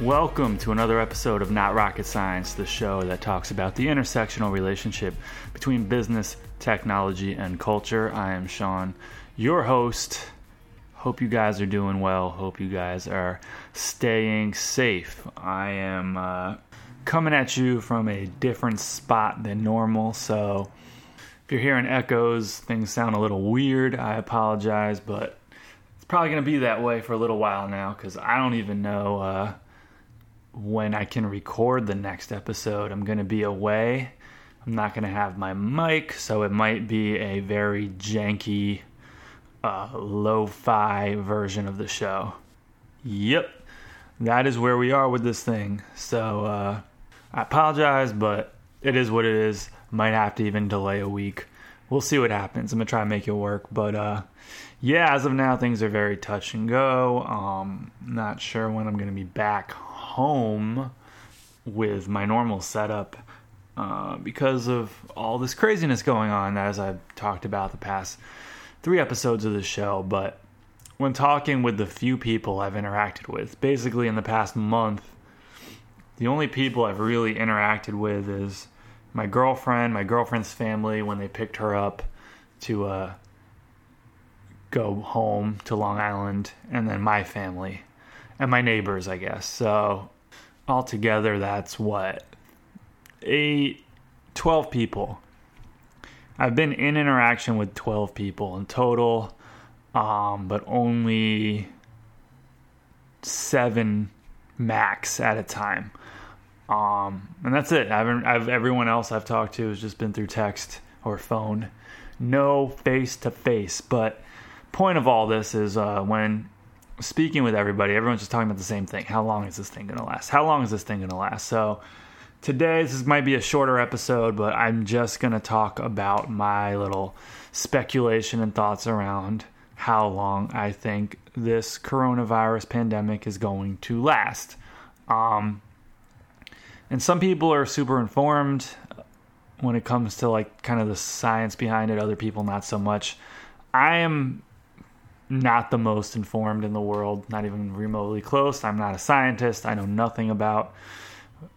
Welcome to another episode of Not Rocket Science, the show that talks about the intersectional relationship between business, technology, and culture. I am Sean, your host. Hope you guys are doing well. Hope you guys are staying safe. I am uh, coming at you from a different spot than normal, so if you're hearing echoes, things sound a little weird. I apologize, but it's probably going to be that way for a little while now because I don't even know. Uh, when I can record the next episode. I'm going to be away. I'm not going to have my mic, so it might be a very janky, uh, lo fi version of the show. Yep, that is where we are with this thing. So uh, I apologize, but it is what it is. Might have to even delay a week. We'll see what happens. I'm going to try and make it work. But uh, yeah, as of now, things are very touch and go. Um, not sure when I'm going to be back home with my normal setup uh, because of all this craziness going on, as I've talked about the past three episodes of the show. But when talking with the few people I've interacted with, basically in the past month, the only people I've really interacted with is my girlfriend, my girlfriend's family when they picked her up to uh, go home to Long Island, and then my family and my neighbors, I guess. So altogether, that's what eight, 12 people. I've been in interaction with 12 people in total, um, but only seven max at a time. Um, and that's it. I've, I've everyone else I've talked to has just been through text or phone, no face to face. But point of all this is uh, when speaking with everybody, everyone's just talking about the same thing. How long is this thing going to last? How long is this thing going to last? So today, this might be a shorter episode, but I'm just going to talk about my little speculation and thoughts around how long I think this coronavirus pandemic is going to last. Um, and some people are super informed when it comes to like kind of the science behind it, other people not so much. I am not the most informed in the world, not even remotely close. I'm not a scientist. I know nothing about,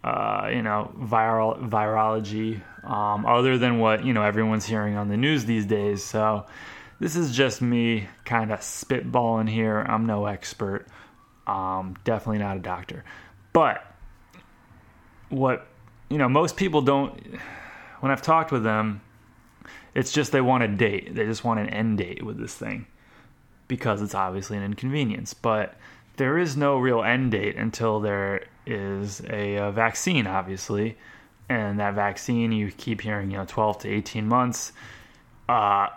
uh, you know, viral virology, um, other than what you know everyone's hearing on the news these days. So this is just me kind of spitballing here. I'm no expert. Um, definitely not a doctor, but what you know, most people don't. When I've talked with them, it's just they want a date. They just want an end date with this thing because it's obviously an inconvenience. But there is no real end date until there is a, a, vaccine, obviously. And that vaccine, you keep hearing, you know, 12 to 18 months. Uh,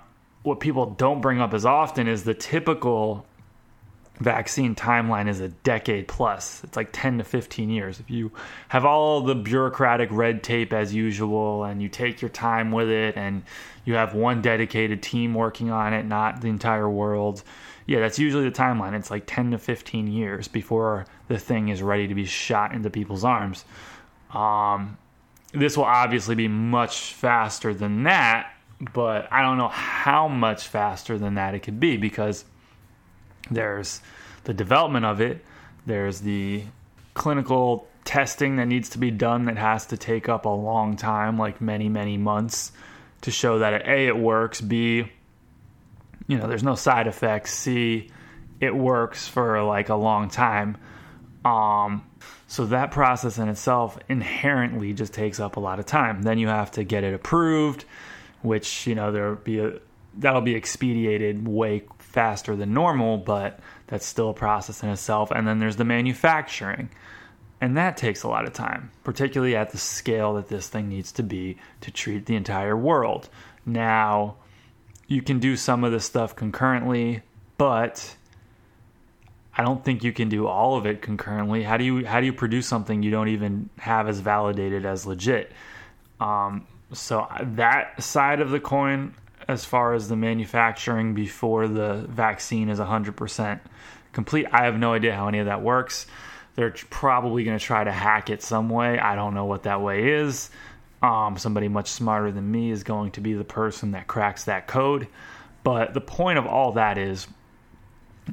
what people don't bring up as often is the typical vaccine timeline is a decade plus. It's like 10 to 15 years. If you have all the bureaucratic red tape as usual and you take your time with it and you have one dedicated team working on it, not the entire world. Yeah, that's usually the timeline. It's like 10 to 15 years before the thing is ready to be shot into people's arms. Um, this will obviously be much faster than that, but I don't know how much faster than that it could be because there's the development of it, there's the clinical testing that needs to be done that has to take up a long time, like many, many months to show that A, it works, B, you know, there's no side effects, C, it works for like a long time. Um, so that process in itself inherently just takes up a lot of time. Then you have to get it approved, which, you know, there'll be a that'll be expedited way faster than normal, but that's still a process in itself. And then there's the manufacturing. And that takes a lot of time, particularly at the scale that this thing needs to be to treat the entire world. Now, you can do some of this stuff concurrently, but I don't think you can do all of it concurrently. How do you how do you produce something you don't even have as validated as legit? Um, so that side of the coin, as far as the manufacturing before the vaccine is 100% complete, I have no idea how any of that works. They're probably going to try to hack it some way. I don't know what that way is. Um, somebody much smarter than me is going to be the person that cracks that code. But the point of all that is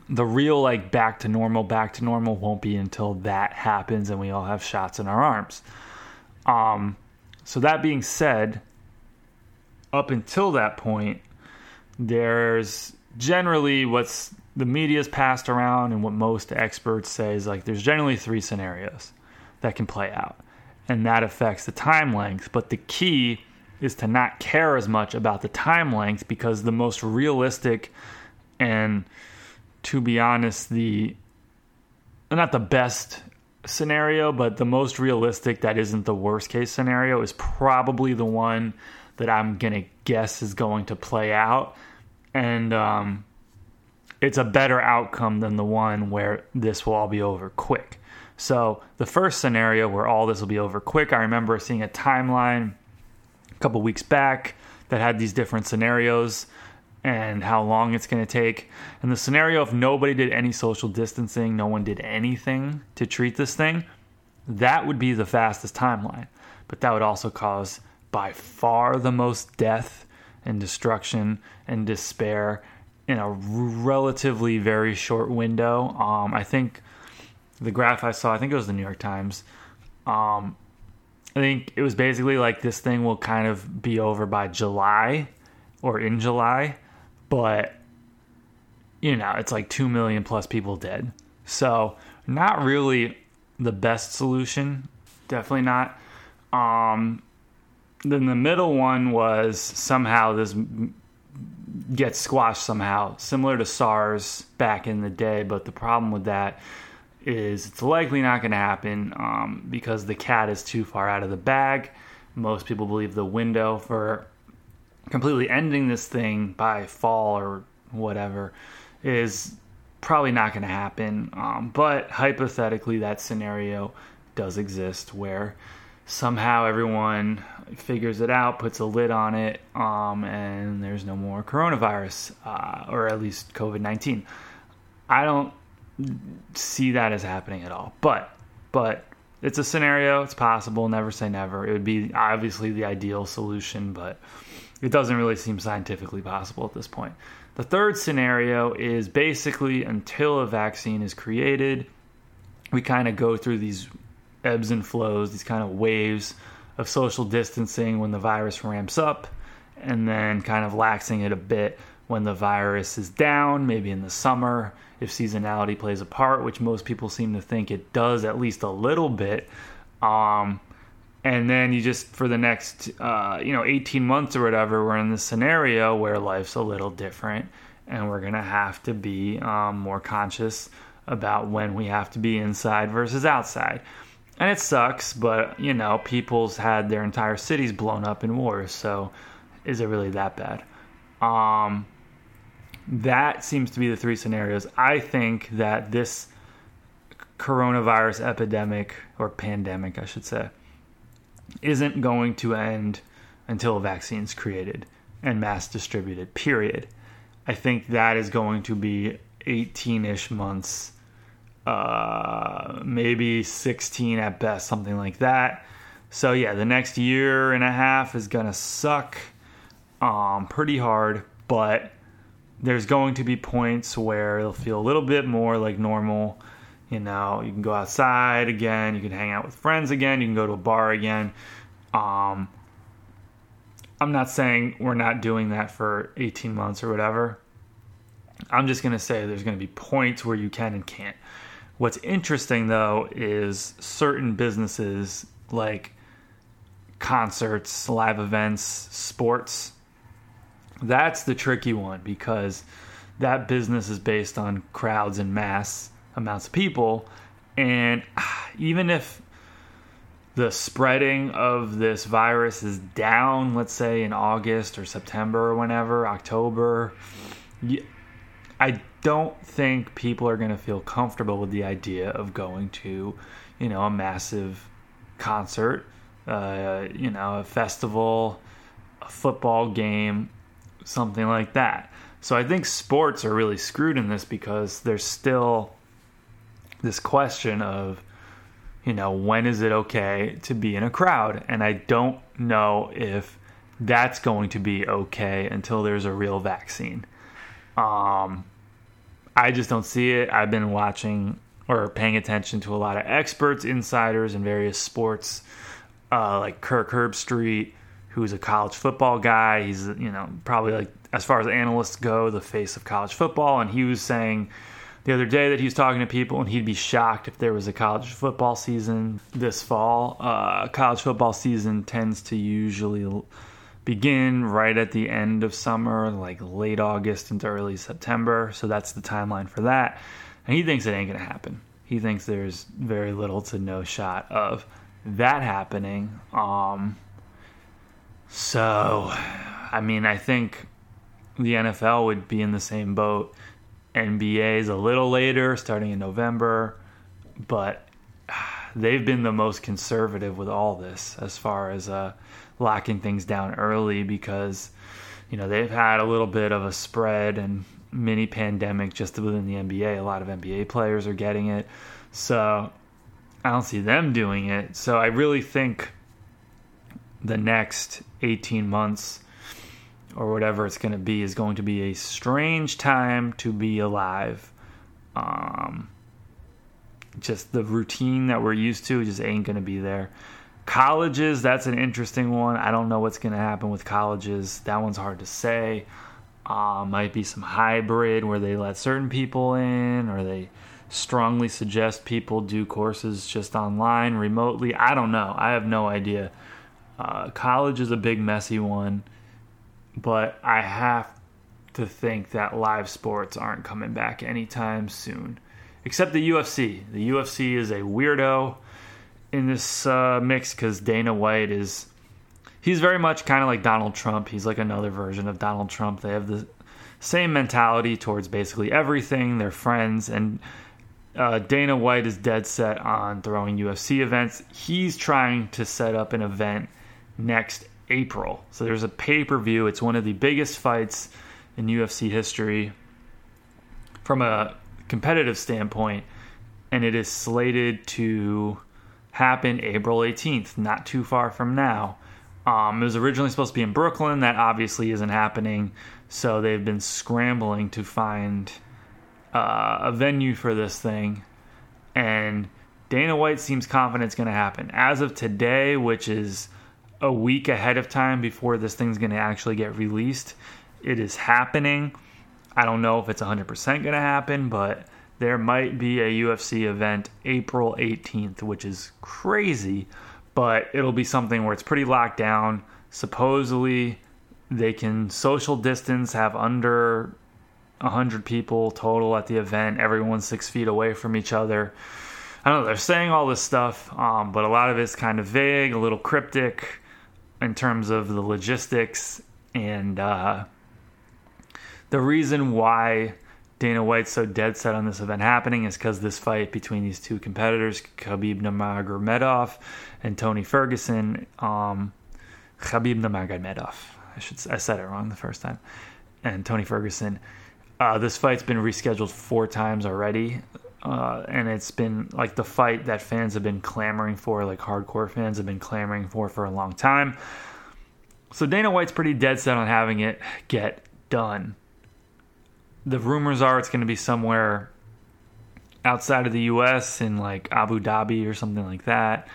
the real like back to normal, back to normal won't be until that happens and we all have shots in our arms. Um, so that being said, up until that point, there's generally what's the media's passed around and what most experts say is like there's generally three scenarios that can play out. And that affects the time length but the key is to not care as much about the time length because the most realistic and to be honest, the not the best scenario, but the most realistic that isn't the worst case scenario is probably the one that I'm gonna guess is going to play out, and um, it's a better outcome than the one where this will all be over quick. So the first scenario where all this will be over quick, I remember seeing a timeline a couple weeks back that had these different scenarios and how long it's going to take. And the scenario if nobody did any social distancing, no one did anything to treat this thing, that would be the fastest timeline. But that would also cause by far the most death and destruction and despair in a relatively very short window. Um, I think the graph I saw, I think it was the New York Times. Um, I think it was basically like this thing will kind of be over by July or in July but you know, it's like 2 million plus people dead. So, not really the best solution. Definitely not. Um, then the middle one was somehow this gets squashed somehow, similar to SARS back in the day. But the problem with that is it's likely not going to happen um, because the cat is too far out of the bag. Most people believe the window for completely ending this thing by fall or whatever is probably not going to happen. Um, but hypothetically, that scenario does exist where somehow everyone figures it out, puts a lid on it, um, and there's no more coronavirus, uh, or at least COVID 19. I don't see that as happening at all. But, but it's a scenario, it's possible, never say never. It would be obviously the ideal solution, but it doesn't really seem scientifically possible at this point. The third scenario is basically until a vaccine is created, we kind of go through these ebbs and flows, these kind of waves of social distancing when the virus ramps up, and then kind of laxing it a bit when the virus is down, maybe in the summer, if seasonality plays a part, which most people seem to think it does at least a little bit. Um, and then you just for the next uh, you know 18 months or whatever we're in this scenario where life's a little different and we're gonna have to be um, more conscious about when we have to be inside versus outside and it sucks but you know people's had their entire cities blown up in wars so is it really that bad um, that seems to be the three scenarios i think that this coronavirus epidemic or pandemic i should say isn't going to end until a vaccine is created and mass distributed, period. I think that is going to be 18 ish months, uh, maybe 16 at best, something like that. So, yeah, the next year and a half is to suck um, pretty hard, but there's going to be points where it'll feel a little bit more like normal you know, you can go outside again, you can hang out with friends again, you can go to a bar again. Um, I'm not saying we're not doing that for 18 months or whatever. I'm just going to say there's going to be points where you can and can't. What's interesting though is certain businesses like concerts, live events, sports. That's the tricky one because that business is based on crowds and mass amounts of people. And even if the spreading of this virus is down, let's say in August or September or whenever, October, I don't think people are going to feel comfortable with the idea of going to, you know, a massive concert, uh, you know, a festival, a football game, something like that. So I think sports are really screwed in this because there's still this question of, you know, when is it okay to be in a crowd? And I don't know if that's going to be okay until there's a real vaccine. Um, I just don't see it. I've been watching or paying attention to a lot of experts, insiders in various sports, uh, like Kirk Herbstreit, who's a college football guy. He's you know probably like as far as analysts go, the face of college football, and he was saying the other day that he was talking to people and he'd be shocked if there was a college football season this fall. Uh, college football season tends to usually begin right at the end of summer, like late August into early September. So that's the timeline for that. And he thinks it ain't going to happen. He thinks there's very little to no shot of that happening. Um, so, I mean, I think the NFL would be in the same boat NBA is a little later, starting in November, but they've been the most conservative with all this as far as uh, locking things down early because you know they've had a little bit of a spread and mini pandemic just within the NBA. A lot of NBA players are getting it, so I don't see them doing it. So I really think the next 18 months or whatever it's going to be is going to be a strange time to be alive. Um, just the routine that we're used to just ain't going to be there. Colleges, that's an interesting one. I don't know what's going to happen with colleges. That one's hard to say. Uh, might be some hybrid where they let certain people in or they strongly suggest people do courses just online, remotely. I don't know. I have no idea. Uh, college is a big, messy one but I have to think that live sports aren't coming back anytime soon. Except the UFC. The UFC is a weirdo in this uh, mix because Dana White is. He's very much kind of like Donald Trump. He's like another version of Donald Trump. They have the same mentality towards basically everything. They're friends. And uh, Dana White is dead set on throwing UFC events. He's trying to set up an event next April. So there's a pay per view. It's one of the biggest fights in UFC history from a competitive standpoint, and it is slated to happen April 18th, not too far from now. Um, it was originally supposed to be in Brooklyn. That obviously isn't happening. So they've been scrambling to find uh, a venue for this thing. And Dana White seems confident it's going to happen. As of today, which is a week ahead of time before this thing's going to actually get released. It is happening. I don't know if it's 100% going to happen, but there might be a UFC event April 18th, which is crazy, but it'll be something where it's pretty locked down. Supposedly, they can social distance, have under 100 people total at the event, everyone's six feet away from each other. I don't know, they're saying all this stuff, um, but a lot of it's kind of vague, a little cryptic in terms of the logistics and uh, the reason why Dana White's so dead set on this event happening is because this fight between these two competitors, Khabib Nurmagomedov and Tony Ferguson, um, Khabib Nurmagomedov, I should I said it wrong the first time, and Tony Ferguson. Uh, this fight's been rescheduled four times already. Uh, and it's been like the fight that fans have been clamoring for, like hardcore fans have been clamoring for for a long time. So Dana White's pretty dead set on having it get done. The rumors are it's going to be somewhere outside of the U.S. in like Abu Dhabi or something like that.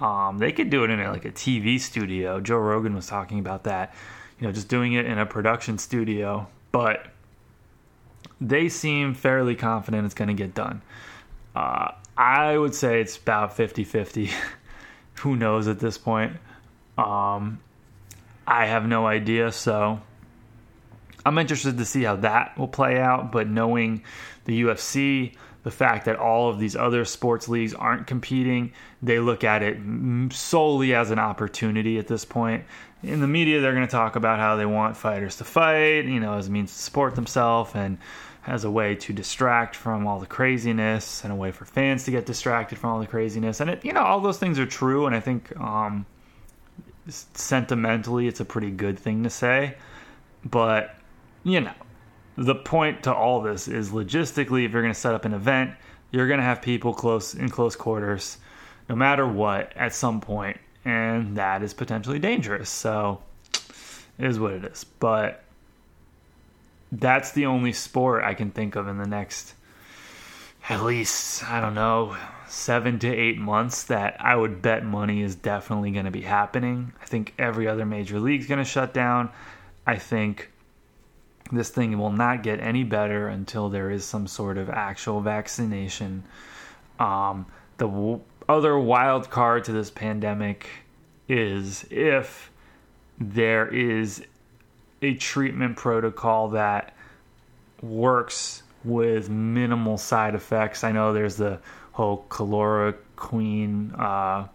Um, they could do it in a, like a TV studio. Joe Rogan was talking about that. You know, just doing it in a production studio, but they seem fairly confident it's going to get done. Uh, I would say it's about 50 50. Who knows at this point? Um, I have no idea. So I'm interested to see how that will play out. But knowing the UFC, the fact that all of these other sports leagues aren't competing. They look at it solely as an opportunity at this point. In the media, they're going to talk about how they want fighters to fight, you know, as a means to support themselves and as a way to distract from all the craziness and a way for fans to get distracted from all the craziness. And it, you know, all those things are true. And I think um, sentimentally, it's a pretty good thing to say. But you know, the point to all this is logistically, if you're going to set up an event, you're going to have people close in close quarters, no matter what, at some point, and that is potentially dangerous. So, it is what it is. But that's the only sport I can think of in the next, at least, I don't know, seven to eight months that I would bet money is definitely going to be happening. I think every other major league is going to shut down. I think this thing will not get any better until there is some sort of actual vaccination. Um, the w- other wild card to this pandemic is if there is a treatment protocol that works with minimal side effects. I know there's the whole chloroquine uh,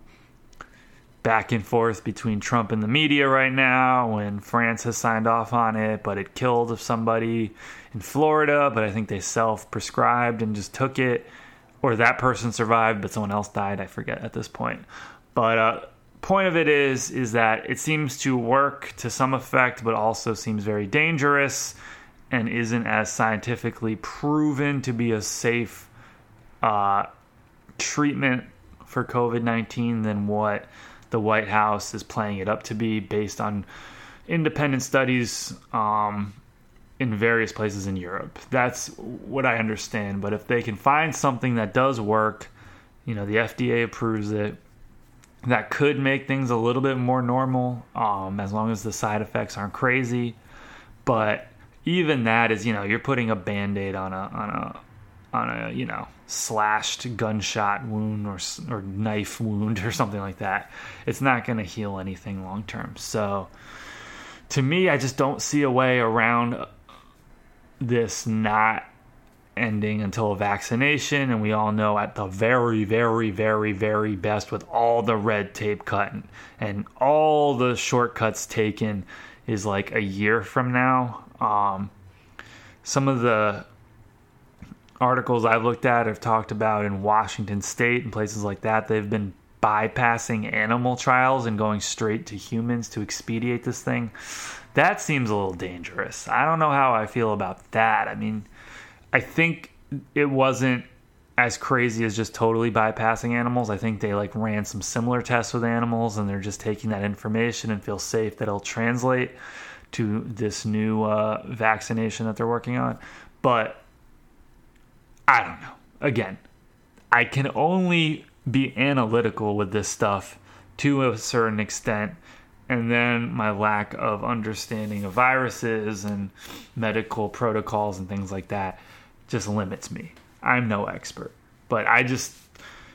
back and forth between Trump and the media right now when France has signed off on it, but it killed somebody in Florida, but I think they self prescribed and just took it. Or that person survived, but someone else died. I forget at this point. But uh, point of it is is that it seems to work to some effect, but also seems very dangerous and isn't as scientifically proven to be a safe uh, treatment for COVID nineteen than what the White House is playing it up to be based on independent studies um, in various places in Europe. That's what I understand. But if they can find something that does work, you know, the FDA approves it, that could make things a little bit more normal um, as long as the side effects aren't crazy. But even that is, you know, you're putting a band aid on a, on a, on a you know slashed gunshot wound or or knife wound or something like that. It's not going to heal anything long term. So to me, I just don't see a way around this not ending until a vaccination and we all know at the very very very very best with all the red tape cut and, and all the shortcuts taken is like a year from now um, some of the articles I've looked at have talked about in Washington State and places like that, they've been bypassing animal trials and going straight to humans to expedite this thing. That seems a little dangerous. I don't know how I feel about that. I mean, I think it wasn't as crazy as just totally bypassing animals. I think they like ran some similar tests with animals and they're just taking that information and feel safe that it'll translate to this new uh, vaccination that they're working on. But I don't know. Again, I can only be analytical with this stuff to a certain extent. And then my lack of understanding of viruses and medical protocols and things like that just limits me. I'm no expert. But I just,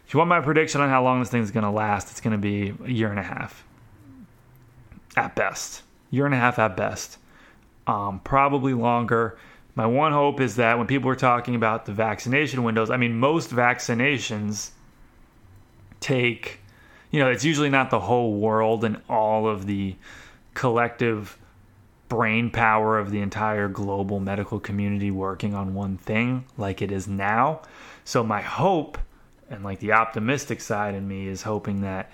if you want my prediction on how long this thing's going to last, it's going to be a year and a half at best. Year and a half at best. Um, probably longer my one hope is that when people are talking about the vaccination windows, I mean, most vaccinations take, you know, it's usually not the whole world and all of the collective brain power of the entire global medical community working on one thing like it is now. So, my hope and like the optimistic side in me is hoping that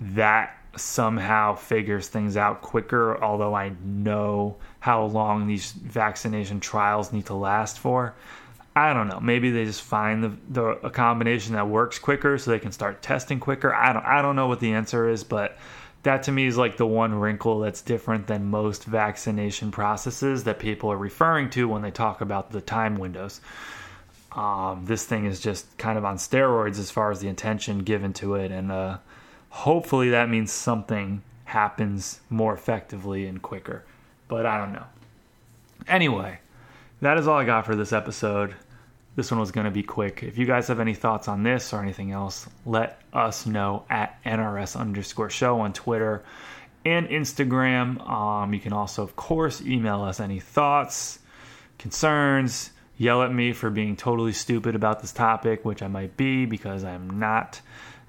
that somehow figures things out quicker, although I know how long these vaccination trials need to last for. I don't know. Maybe they just find the, the a combination that works quicker so they can start testing quicker. I don't I don't know what the answer is, but that to me is like the one wrinkle that's different than most vaccination processes that people are referring to when they talk about the time windows. Um, this thing is just kind of on steroids as far as the intention given to it, and uh, hopefully that means something happens more effectively and quicker. But I don't know. Anyway, that is all I got for this episode. This one was going to be quick. If you guys have any thoughts on this or anything else, let us know at NRS underscore show on Twitter and Instagram. Um, you can also, of course, email us any thoughts, concerns, yell at me for being totally stupid about this topic, which I might be because I'm not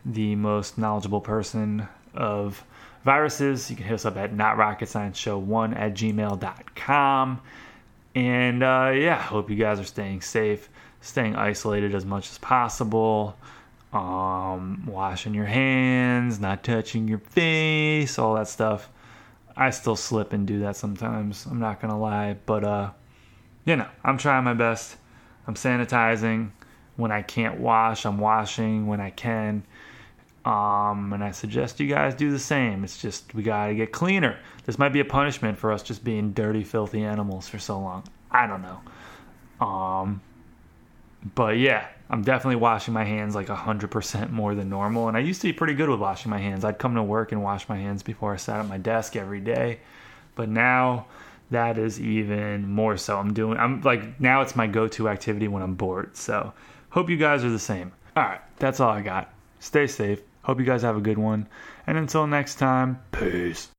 the most knowledgeable person of viruses. You can hit us up at notrocketscienceshow1 at gmail.com. And uh, yeah, hope you guys are staying safe, staying isolated as much as possible, um, washing your hands, not touching your face, all that stuff. I still slip and do that sometimes. I'm not gonna lie, but uh, you know, I'm trying my best. I'm sanitizing when I can't wash. I'm washing when I can. Um, and I suggest you guys do the same. It's just we gotta get cleaner. This might be a punishment for us just being dirty, filthy animals for so long. I don't know. Um, but yeah, I'm definitely washing my hands like 100% more than normal. And I used to be pretty good with washing my hands. I'd come to work and wash my hands before I sat at my desk every day. But now that is even more so. I'm doing, I'm like, now it's my go to activity when I'm bored. So hope you guys are the same. All right, that's all I got. Stay safe. Hope you guys have a good one. And until next time, peace.